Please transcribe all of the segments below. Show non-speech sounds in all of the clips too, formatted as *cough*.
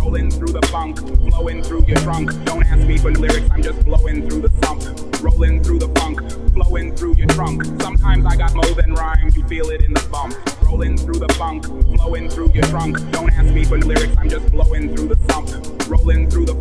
Rolling through the funk, flowing through your trunk. Don't ask me for lyrics, I'm just blowing through the sump. Rolling through the funk, flowing through your trunk. Sometimes I got more than rhyme, you feel it in the bump. Rolling through the funk, flowing through your trunk. Don't ask me for lyrics, I'm just blowing through the sump. Rolling through the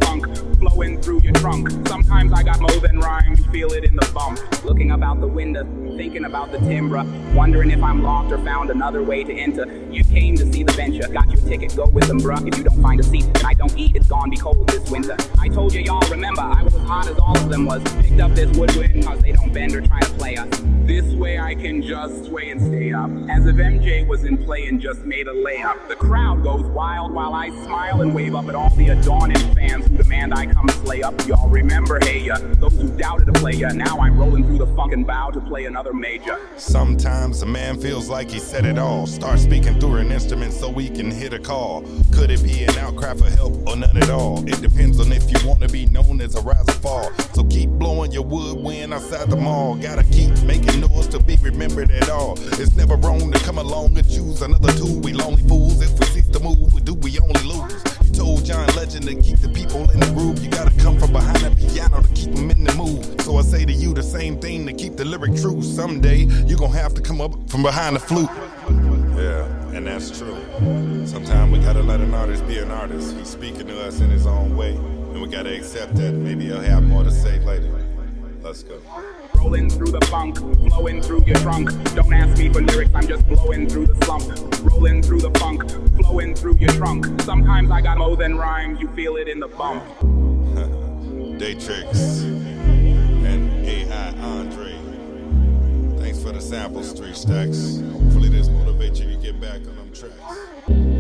through your trunk. Sometimes I got more than rhymes, you feel it in the bump. Looking about the window, thinking about the timbre. Wondering if I'm lost or found another way to enter. You came to see the venture, got your ticket, go with them, bruh. If you don't find a seat, and I don't eat, it's gone, be cold this winter. I told you, y'all remember, I was hot as all of them was. Picked up this woodwind, cause they don't bend or try to play us. This way I can just sway and stay up. As if MJ was in play and just made a layup. The crowd goes wild while I smile and wave up at all the adorning fans who demand I come slay up. Y'all remember, hey, ya, those who doubted a player. Now I'm rolling through the fucking bow to play another major. Sometimes a man feels like he said it all. Start speaking through an instrument so we can hit a call. Could it be an outcry for help or none at all? It depends on if you want to be known as a rise or fall. So keep blowing your woodwind outside the mall. Gotta keep making noise to be remembered at all. It's never wrong to come along and choose another tool. We lonely fools. If we cease to move, we do, we only lose. You told John Legend to keep the people in the groove. You gotta come from behind the piano to keep them in the mood. So I say to you the same thing to keep the lyric true. Someday you gonna have to come up from behind the flute. That's true. Sometimes we gotta let an artist be an artist. He's speaking to us in his own way. And we gotta accept that. Maybe he'll have more to say later. Let's go. Rolling through the funk, flowing through your trunk. Don't ask me for lyrics, I'm just blowing through the slump. Rolling through the funk, flowing through your trunk. Sometimes I got more than rhyme, you feel it in the bump. *laughs* Daetrix and AI Andre. The samples, Three Stacks. Hopefully this motivates you to get back on them tracks.